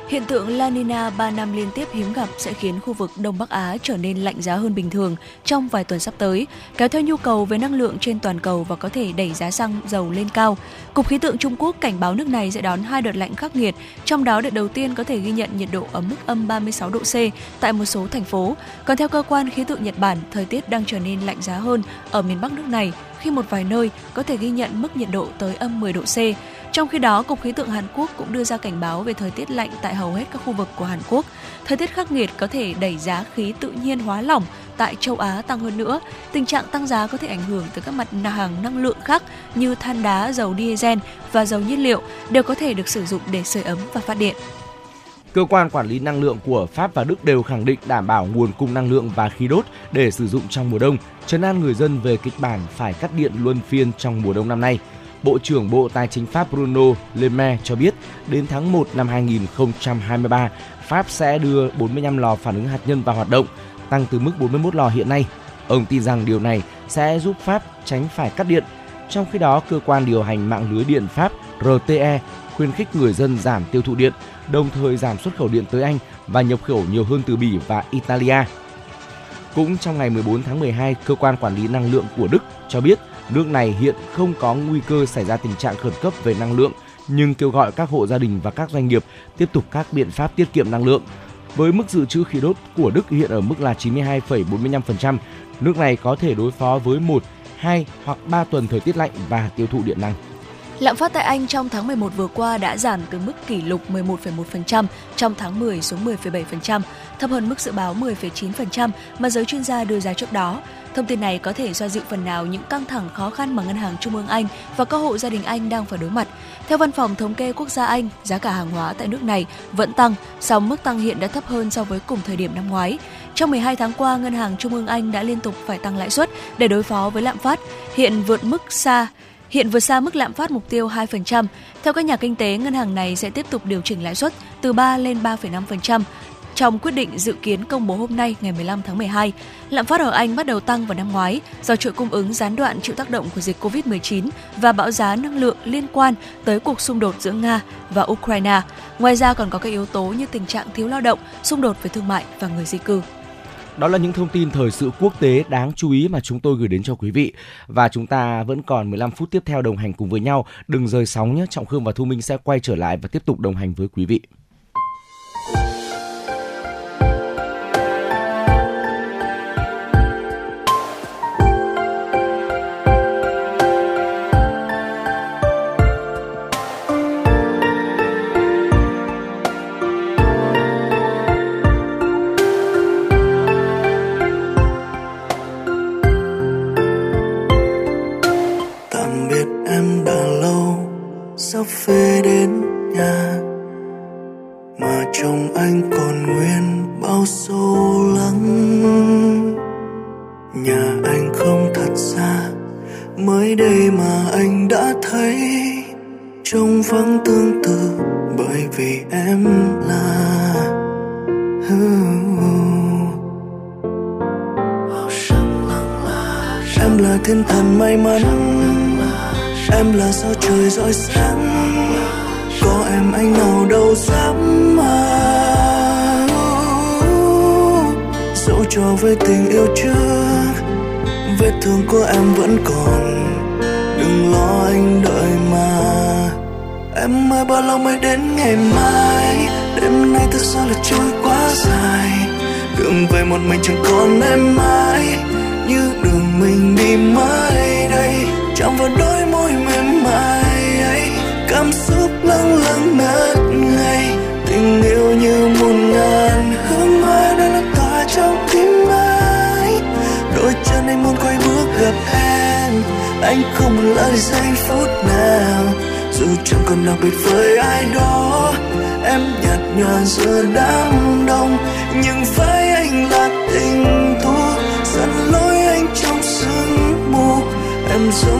Hiện tượng La Nina 3 năm liên tiếp hiếm gặp sẽ khiến khu vực Đông Bắc Á trở nên lạnh giá hơn bình thường trong vài tuần sắp tới, kéo theo nhu cầu về năng lượng trên toàn cầu và có thể đẩy giá xăng dầu lên cao. Cục khí tượng Trung Quốc cảnh báo nước này sẽ đón hai đợt lạnh khắc nghiệt, trong đó đợt đầu tiên có thể ghi nhận nhiệt độ ở mức âm 36 độ C tại một số thành phố. Còn theo cơ quan khí tượng Nhật Bản, thời tiết đang trở nên lạnh giá hơn ở miền Bắc nước này khi một vài nơi có thể ghi nhận mức nhiệt độ tới âm 10 độ C. Trong khi đó, Cục Khí tượng Hàn Quốc cũng đưa ra cảnh báo về thời tiết lạnh tại hầu hết các khu vực của Hàn Quốc. Thời tiết khắc nghiệt có thể đẩy giá khí tự nhiên hóa lỏng tại châu Á tăng hơn nữa. Tình trạng tăng giá có thể ảnh hưởng tới các mặt hàng năng lượng khác như than đá, dầu diesel và dầu nhiên liệu đều có thể được sử dụng để sưởi ấm và phát điện. Cơ quan quản lý năng lượng của Pháp và Đức đều khẳng định đảm bảo nguồn cung năng lượng và khí đốt để sử dụng trong mùa đông, trấn an người dân về kịch bản phải cắt điện luân phiên trong mùa đông năm nay. Bộ trưởng Bộ Tài chính Pháp Bruno Le Maire cho biết đến tháng 1 năm 2023, Pháp sẽ đưa 45 lò phản ứng hạt nhân vào hoạt động, tăng từ mức 41 lò hiện nay. Ông tin rằng điều này sẽ giúp Pháp tránh phải cắt điện. Trong khi đó, cơ quan điều hành mạng lưới điện Pháp RTE khuyến khích người dân giảm tiêu thụ điện, đồng thời giảm xuất khẩu điện tới Anh và nhập khẩu nhiều hơn từ Bỉ và Italia. Cũng trong ngày 14 tháng 12, cơ quan quản lý năng lượng của Đức cho biết nước này hiện không có nguy cơ xảy ra tình trạng khẩn cấp về năng lượng, nhưng kêu gọi các hộ gia đình và các doanh nghiệp tiếp tục các biện pháp tiết kiệm năng lượng. Với mức dự trữ khí đốt của Đức hiện ở mức là 92,45%, nước này có thể đối phó với 1, 2 hoặc 3 tuần thời tiết lạnh và tiêu thụ điện năng. Lạm phát tại Anh trong tháng 11 vừa qua đã giảm từ mức kỷ lục 11,1% trong tháng 10 xuống 10,7%, thấp hơn mức dự báo 10,9% mà giới chuyên gia đưa ra trước đó. Thông tin này có thể xoa dịu phần nào những căng thẳng khó khăn mà Ngân hàng Trung ương Anh và các hộ gia đình Anh đang phải đối mặt. Theo Văn phòng Thống kê Quốc gia Anh, giá cả hàng hóa tại nước này vẫn tăng, song mức tăng hiện đã thấp hơn so với cùng thời điểm năm ngoái. Trong 12 tháng qua, Ngân hàng Trung ương Anh đã liên tục phải tăng lãi suất để đối phó với lạm phát, hiện vượt mức xa hiện vượt xa mức lạm phát mục tiêu 2%. Theo các nhà kinh tế, ngân hàng này sẽ tiếp tục điều chỉnh lãi suất từ 3 lên 3,5% trong quyết định dự kiến công bố hôm nay ngày 15 tháng 12, lạm phát ở Anh bắt đầu tăng vào năm ngoái do chuỗi cung ứng gián đoạn chịu tác động của dịch Covid-19 và bão giá năng lượng liên quan tới cuộc xung đột giữa Nga và Ukraine. Ngoài ra còn có các yếu tố như tình trạng thiếu lao động, xung đột về thương mại và người di cư. Đó là những thông tin thời sự quốc tế đáng chú ý mà chúng tôi gửi đến cho quý vị. Và chúng ta vẫn còn 15 phút tiếp theo đồng hành cùng với nhau. Đừng rời sóng nhé. Trọng Khương và Thu Minh sẽ quay trở lại và tiếp tục đồng hành với quý vị. Em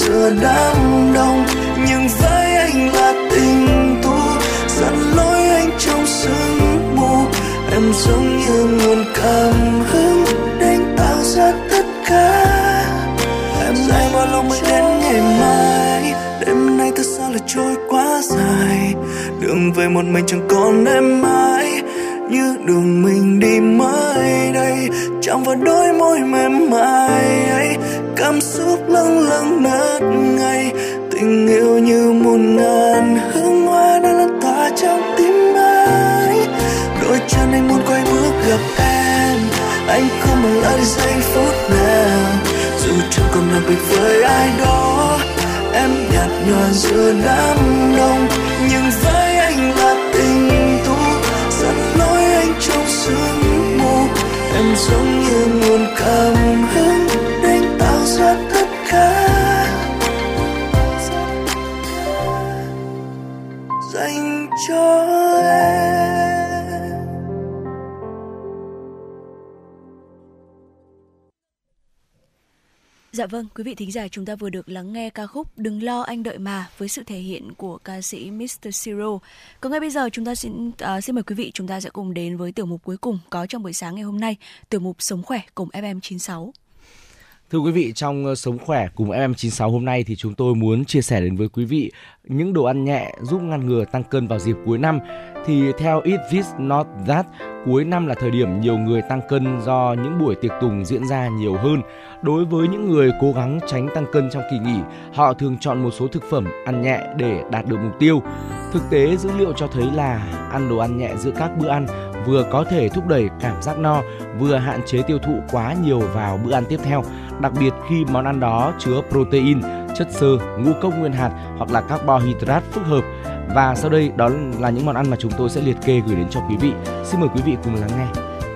giữa đám đông nhưng với anh là tình tu dẫn lối anh trong sương mù em giống như nguồn cảm hứng để tạo ra tất cả. Em dài bao lâu mới đến ngày mai? Đêm nay thật sao là trôi quá dài? Đường về một mình chẳng còn em mãi. Như đường mình đi mãi đây chạm vào đôi môi mềm mại ấy cảm xúc lâng lâng nát ngay. Tình yêu như một ngàn hương hoa đã lan tỏa trong tim ai đôi chân anh muốn quay bước gặp em. Anh không một lại giây phút nào. Dù chẳng còn làm việc với ai đó, em nhạt nhòa giữa đám đông. Nhưng với anh là tình tu dẫn lối anh trong sương mù. Em giống như nguồn cảm hứng ra tất cả dành cho em Dạ vâng, quý vị thính giả chúng ta vừa được lắng nghe ca khúc Đừng lo anh đợi mà với sự thể hiện của ca sĩ Mr. Siro. Còn ngay bây giờ chúng ta xin à, xin mời quý vị chúng ta sẽ cùng đến với tiểu mục cuối cùng có trong buổi sáng ngày hôm nay, tiểu mục Sống khỏe cùng FM96. Thưa quý vị, trong ờ, Sống Khỏe cùng FM96 hôm nay thì chúng tôi muốn chia sẻ đến với quý vị những đồ ăn nhẹ giúp ngăn ngừa tăng cân vào dịp cuối năm. Thì theo Eat This Not That, cuối năm là thời điểm nhiều người tăng cân do những buổi tiệc tùng diễn ra nhiều hơn. Đối với những người cố gắng tránh tăng cân trong kỳ nghỉ, họ thường chọn một số thực phẩm ăn nhẹ để đạt được mục tiêu. Thực tế, dữ liệu cho thấy là ăn đồ ăn nhẹ giữa các bữa ăn vừa có thể thúc đẩy cảm giác no, vừa hạn chế tiêu thụ quá nhiều vào bữa ăn tiếp theo, đặc biệt khi món ăn đó chứa protein, chất xơ, ngũ cốc nguyên hạt hoặc là carbohydrate phức hợp. Và sau đây đó là những món ăn mà chúng tôi sẽ liệt kê gửi đến cho quý vị. Xin mời quý vị cùng lắng nghe.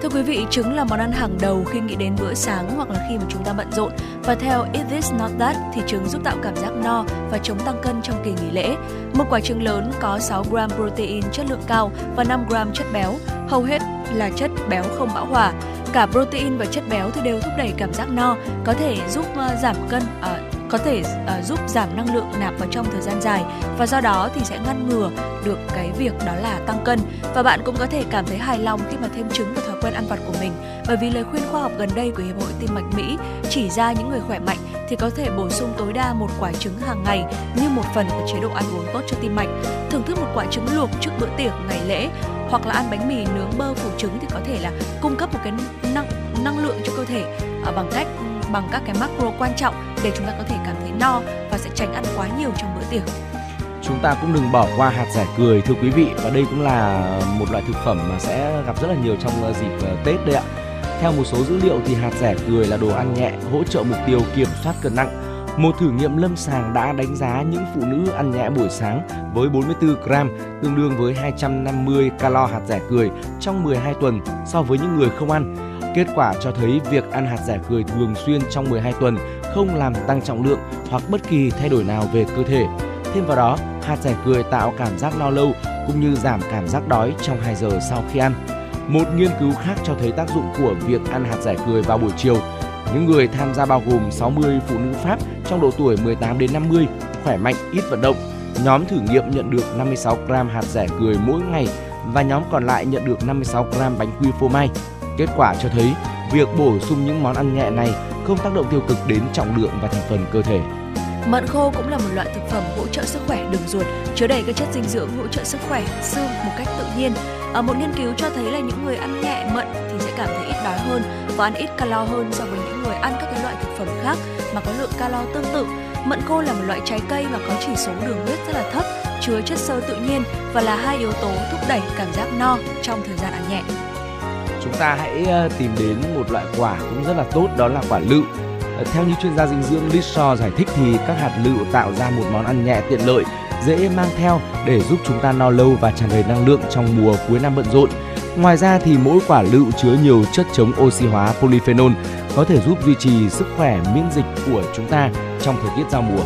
Thưa quý vị, trứng là món ăn hàng đầu khi nghĩ đến bữa sáng hoặc là khi mà chúng ta bận rộn. Và theo Eat This Not That thì trứng giúp tạo cảm giác no và chống tăng cân trong kỳ nghỉ lễ. Một quả trứng lớn có 6 gram protein chất lượng cao và 5 gram chất béo, hầu hết là chất béo không bão hòa. Cả protein và chất béo thì đều thúc đẩy cảm giác no, có thể giúp uh, giảm cân, uh, có thể uh, giúp giảm năng lượng nạp vào trong thời gian dài và do đó thì sẽ ngăn ngừa được cái việc đó là tăng cân. Và bạn cũng có thể cảm thấy hài lòng khi mà thêm trứng vào thói quen ăn vặt của mình. Bởi vì lời khuyên khoa học gần đây của hiệp hội tim mạch Mỹ chỉ ra những người khỏe mạnh thì có thể bổ sung tối đa một quả trứng hàng ngày như một phần của chế độ ăn uống tốt cho tim mạch. Thưởng thức một quả trứng luộc trước bữa tiệc ngày lễ hoặc là ăn bánh mì nướng bơ phủ trứng thì có thể là cung cấp một cái năng năng lượng cho cơ thể ờ, bằng cách, bằng các cái macro quan trọng để chúng ta có thể cảm thấy no và sẽ tránh ăn quá nhiều trong bữa tiệc chúng ta cũng đừng bỏ qua hạt giải cười, thưa quý vị, và đây cũng là một loại thực phẩm mà sẽ gặp rất là nhiều trong ờ, dịp ờ, Tết đấy ạ. Theo một số dữ liệu thì hạt rẻ cười là đồ ăn nhẹ, hỗ trợ mục tiêu kiểm soát cân nặng. Một thử nghiệm lâm sàng đã đánh giá những phụ nữ ăn nhẹ buổi sáng với 44 gram tương đương với 250 calo hạt rẻ cười trong 12 tuần so với những người không ăn. Kết quả cho thấy việc ăn hạt rẻ cười thường xuyên trong 12 tuần không làm tăng trọng lượng hoặc bất kỳ thay đổi nào về cơ thể. Thêm vào đó, hạt rẻ cười tạo cảm giác no lâu cũng như giảm cảm giác đói trong 2 giờ sau khi ăn. Một nghiên cứu khác cho thấy tác dụng của việc ăn hạt rẻ cười vào buổi chiều. Những người tham gia bao gồm 60 phụ nữ Pháp trong độ tuổi 18 đến 50, khỏe mạnh, ít vận động. Nhóm thử nghiệm nhận được 56 gram hạt rẻ cười mỗi ngày và nhóm còn lại nhận được 56 gram bánh quy phô mai. Kết quả cho thấy việc bổ sung những món ăn nhẹ này không tác động tiêu cực đến trọng lượng và thành phần cơ thể. Mận khô cũng là một loại thực phẩm hỗ trợ sức khỏe đường ruột, chứa đầy các chất dinh dưỡng hỗ trợ sức khỏe xương một cách tự nhiên. Ở một nghiên cứu cho thấy là những người ăn nhẹ mận thì sẽ cảm thấy ít đói hơn và ăn ít calo hơn so với những người ăn các cái loại thực phẩm khác mà có lượng calo tương tự. Mận khô là một loại trái cây mà có chỉ số đường huyết rất là thấp, chứa chất xơ tự nhiên và là hai yếu tố thúc đẩy cảm giác no trong thời gian ăn nhẹ. Chúng ta hãy ờ, tìm đến một loại quả cũng rất là tốt đó là quả lựu ờ, theo như chuyên gia dinh dưỡng Lishaw giải thích thì các hạt lựu tạo ra một món ăn nhẹ tiện lợi, dễ mang theo để giúp chúng ta no lâu và tràn đầy năng lượng trong mùa cuối năm bận rộn. Ngoài ra thì mỗi quả lựu chứa nhiều chất chống oxy hóa polyphenol có thể giúp duy trì sức khỏe miễn dịch của chúng ta trong thời tiết giao mùa.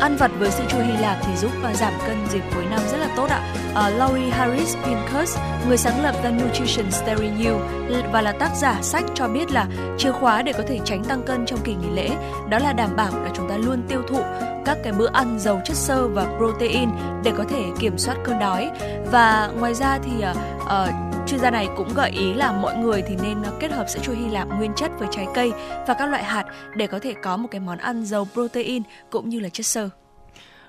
Ăn vặt với sữa chua Hy Lạp thì giúp à, giảm cân dịp cuối năm rất là tốt ạ. À, Laurie Harris Pincus, người sáng lập The Nutrition Stereo You và là tác giả sách cho biết là chìa khóa để có thể tránh tăng cân trong kỳ nghỉ lễ đó là đảm bảo là chúng ta luôn tiêu thụ các cái bữa ăn giàu chất xơ và protein để có thể kiểm soát cơn đói và ngoài ra thì uh, chuyên gia này cũng gợi ý là mọi người thì nên ờ, kết hợp sữa chua Hy Lạp nguyên chất với trái cây và các loại hạt để có thể có một cái món ăn giàu protein cũng như là chất xơ.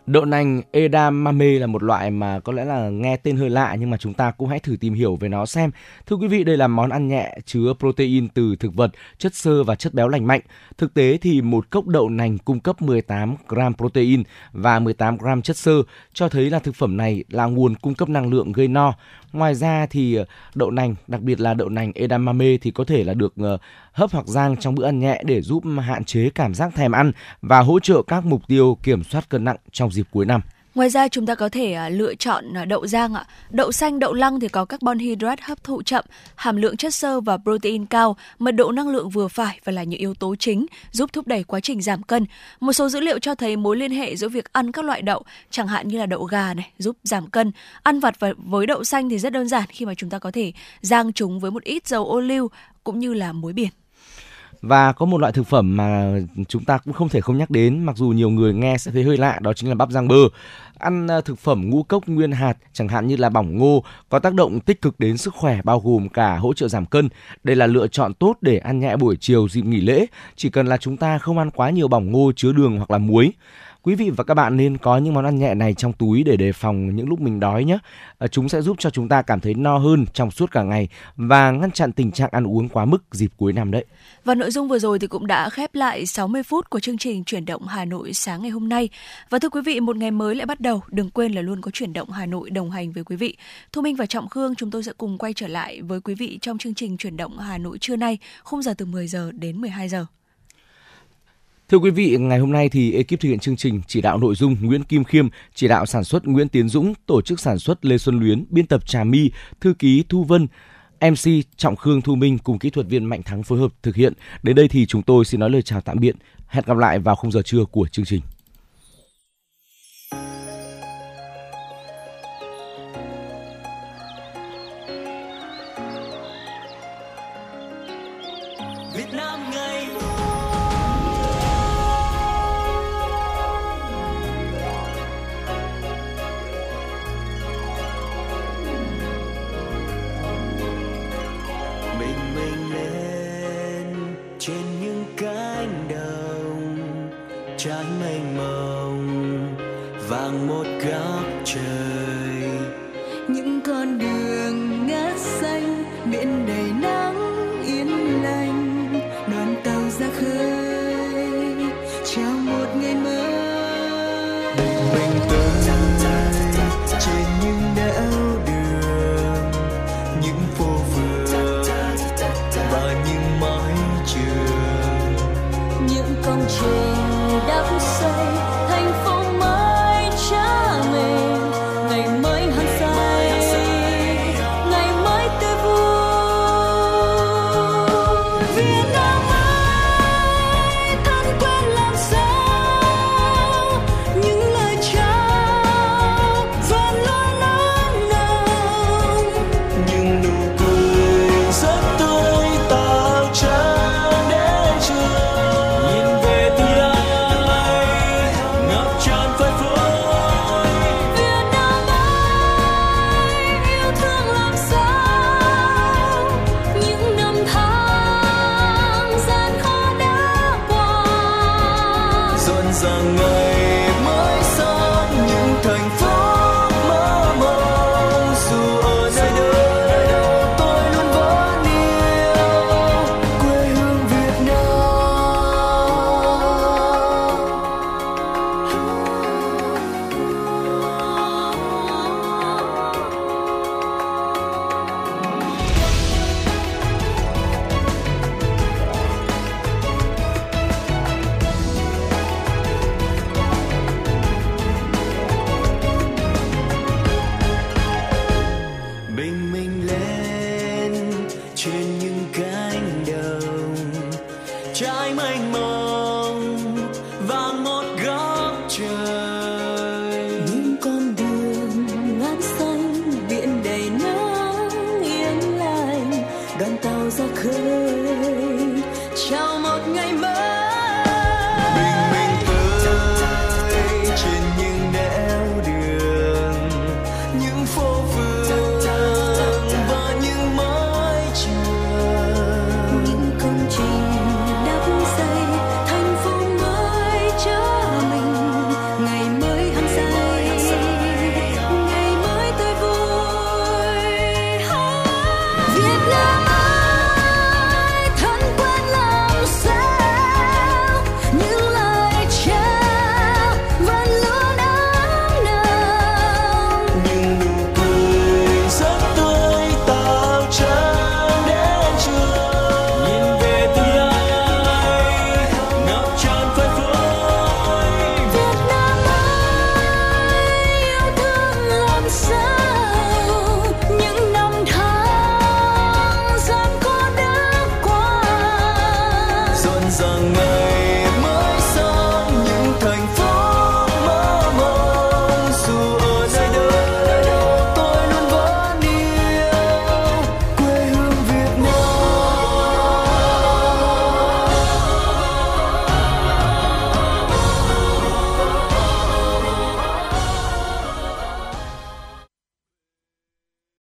Đậu nành edamame là một loại mà có lẽ là nghe tên hơi lạ nhưng mà chúng ta cũng hãy thử tìm hiểu về nó xem. Thưa quý vị, đây là món ăn nhẹ chứa protein từ thực vật, chất xơ và chất béo lành mạnh. Thực tế thì một cốc đậu nành cung cấp 18 gram protein và 18 gram chất xơ, cho thấy là thực phẩm này là nguồn cung cấp năng lượng gây no. Ngoài ra thì ờ, đậu nành, đặc biệt là đậu nành edamame thì có thể là được ờ, hấp hoặc rang trong bữa ăn nhẹ để giúp hạn chế cảm giác thèm ăn và hỗ trợ các mục tiêu kiểm soát cân nặng trong dịp cuối năm. Ngoài ra chúng ta có thể à, lựa chọn à, đậu rang ạ. Đậu xanh, đậu lăng thì có carbon hydrate hấp thụ chậm, hàm lượng chất xơ và protein cao, mật độ năng lượng vừa phải và là những yếu tố chính giúp thúc đẩy quá trình giảm cân. Một số dữ liệu cho thấy mối liên hệ giữa việc ăn các loại đậu, chẳng hạn như là đậu gà này giúp giảm cân. Ăn vặt với đậu xanh thì rất đơn giản khi mà chúng ta có thể rang chúng với một ít dầu ô liu cũng như là muối biển. Và có một loại thực phẩm mà chúng ta cũng không thể không nhắc đến mặc dù nhiều người nghe sẽ thấy hơi lạ đó chính là bắp rang bơ. Ăn ờ, thực phẩm ngũ cốc nguyên hạt chẳng hạn như là bỏng ngô có tác động tích cực đến sức khỏe bao gồm cả hỗ trợ giảm cân. Đây là lựa chọn tốt để ăn nhẹ buổi chiều dịp nghỉ lễ, chỉ cần là chúng ta không ăn quá nhiều bỏng ngô chứa đường hoặc là muối. Quý vị và các bạn nên có những món ăn nhẹ này trong túi để đề phòng những lúc mình đói nhé. À, chúng sẽ giúp cho chúng ta cảm thấy no hơn trong suốt cả ngày và ngăn chặn tình trạng ăn uống quá mức dịp cuối năm đấy. Và nội dung vừa rồi thì cũng đã khép lại 60 phút của chương trình chuyển động Hà Nội sáng ngày hôm nay. Và thưa quý vị, một ngày mới lại bắt đầu, đừng quên là luôn có chuyển động Hà Nội đồng hành với quý vị. Thu Minh và Trọng Khương chúng tôi sẽ cùng quay trở lại với quý vị trong chương trình chuyển động Hà Nội trưa nay, khung giờ từ 10 giờ đến 12 giờ. Thưa quý vị, ngày hôm nay thì ekip thực hiện chương trình chỉ đạo nội dung Nguyễn Kim Khiêm, chỉ đạo sản xuất Nguyễn Tiến Dũng, tổ chức sản xuất Lê Xuân Luyến, biên tập Trà My, thư ký Thu Vân, MC Trọng Khương Thu Minh cùng kỹ thuật viên Mạnh Thắng phối hợp thực hiện. Đến đây thì chúng tôi xin nói lời chào tạm biệt. Hẹn gặp lại vào khung giờ trưa của chương trình. Cánh đồng trái mênh mông vàng một góc trời.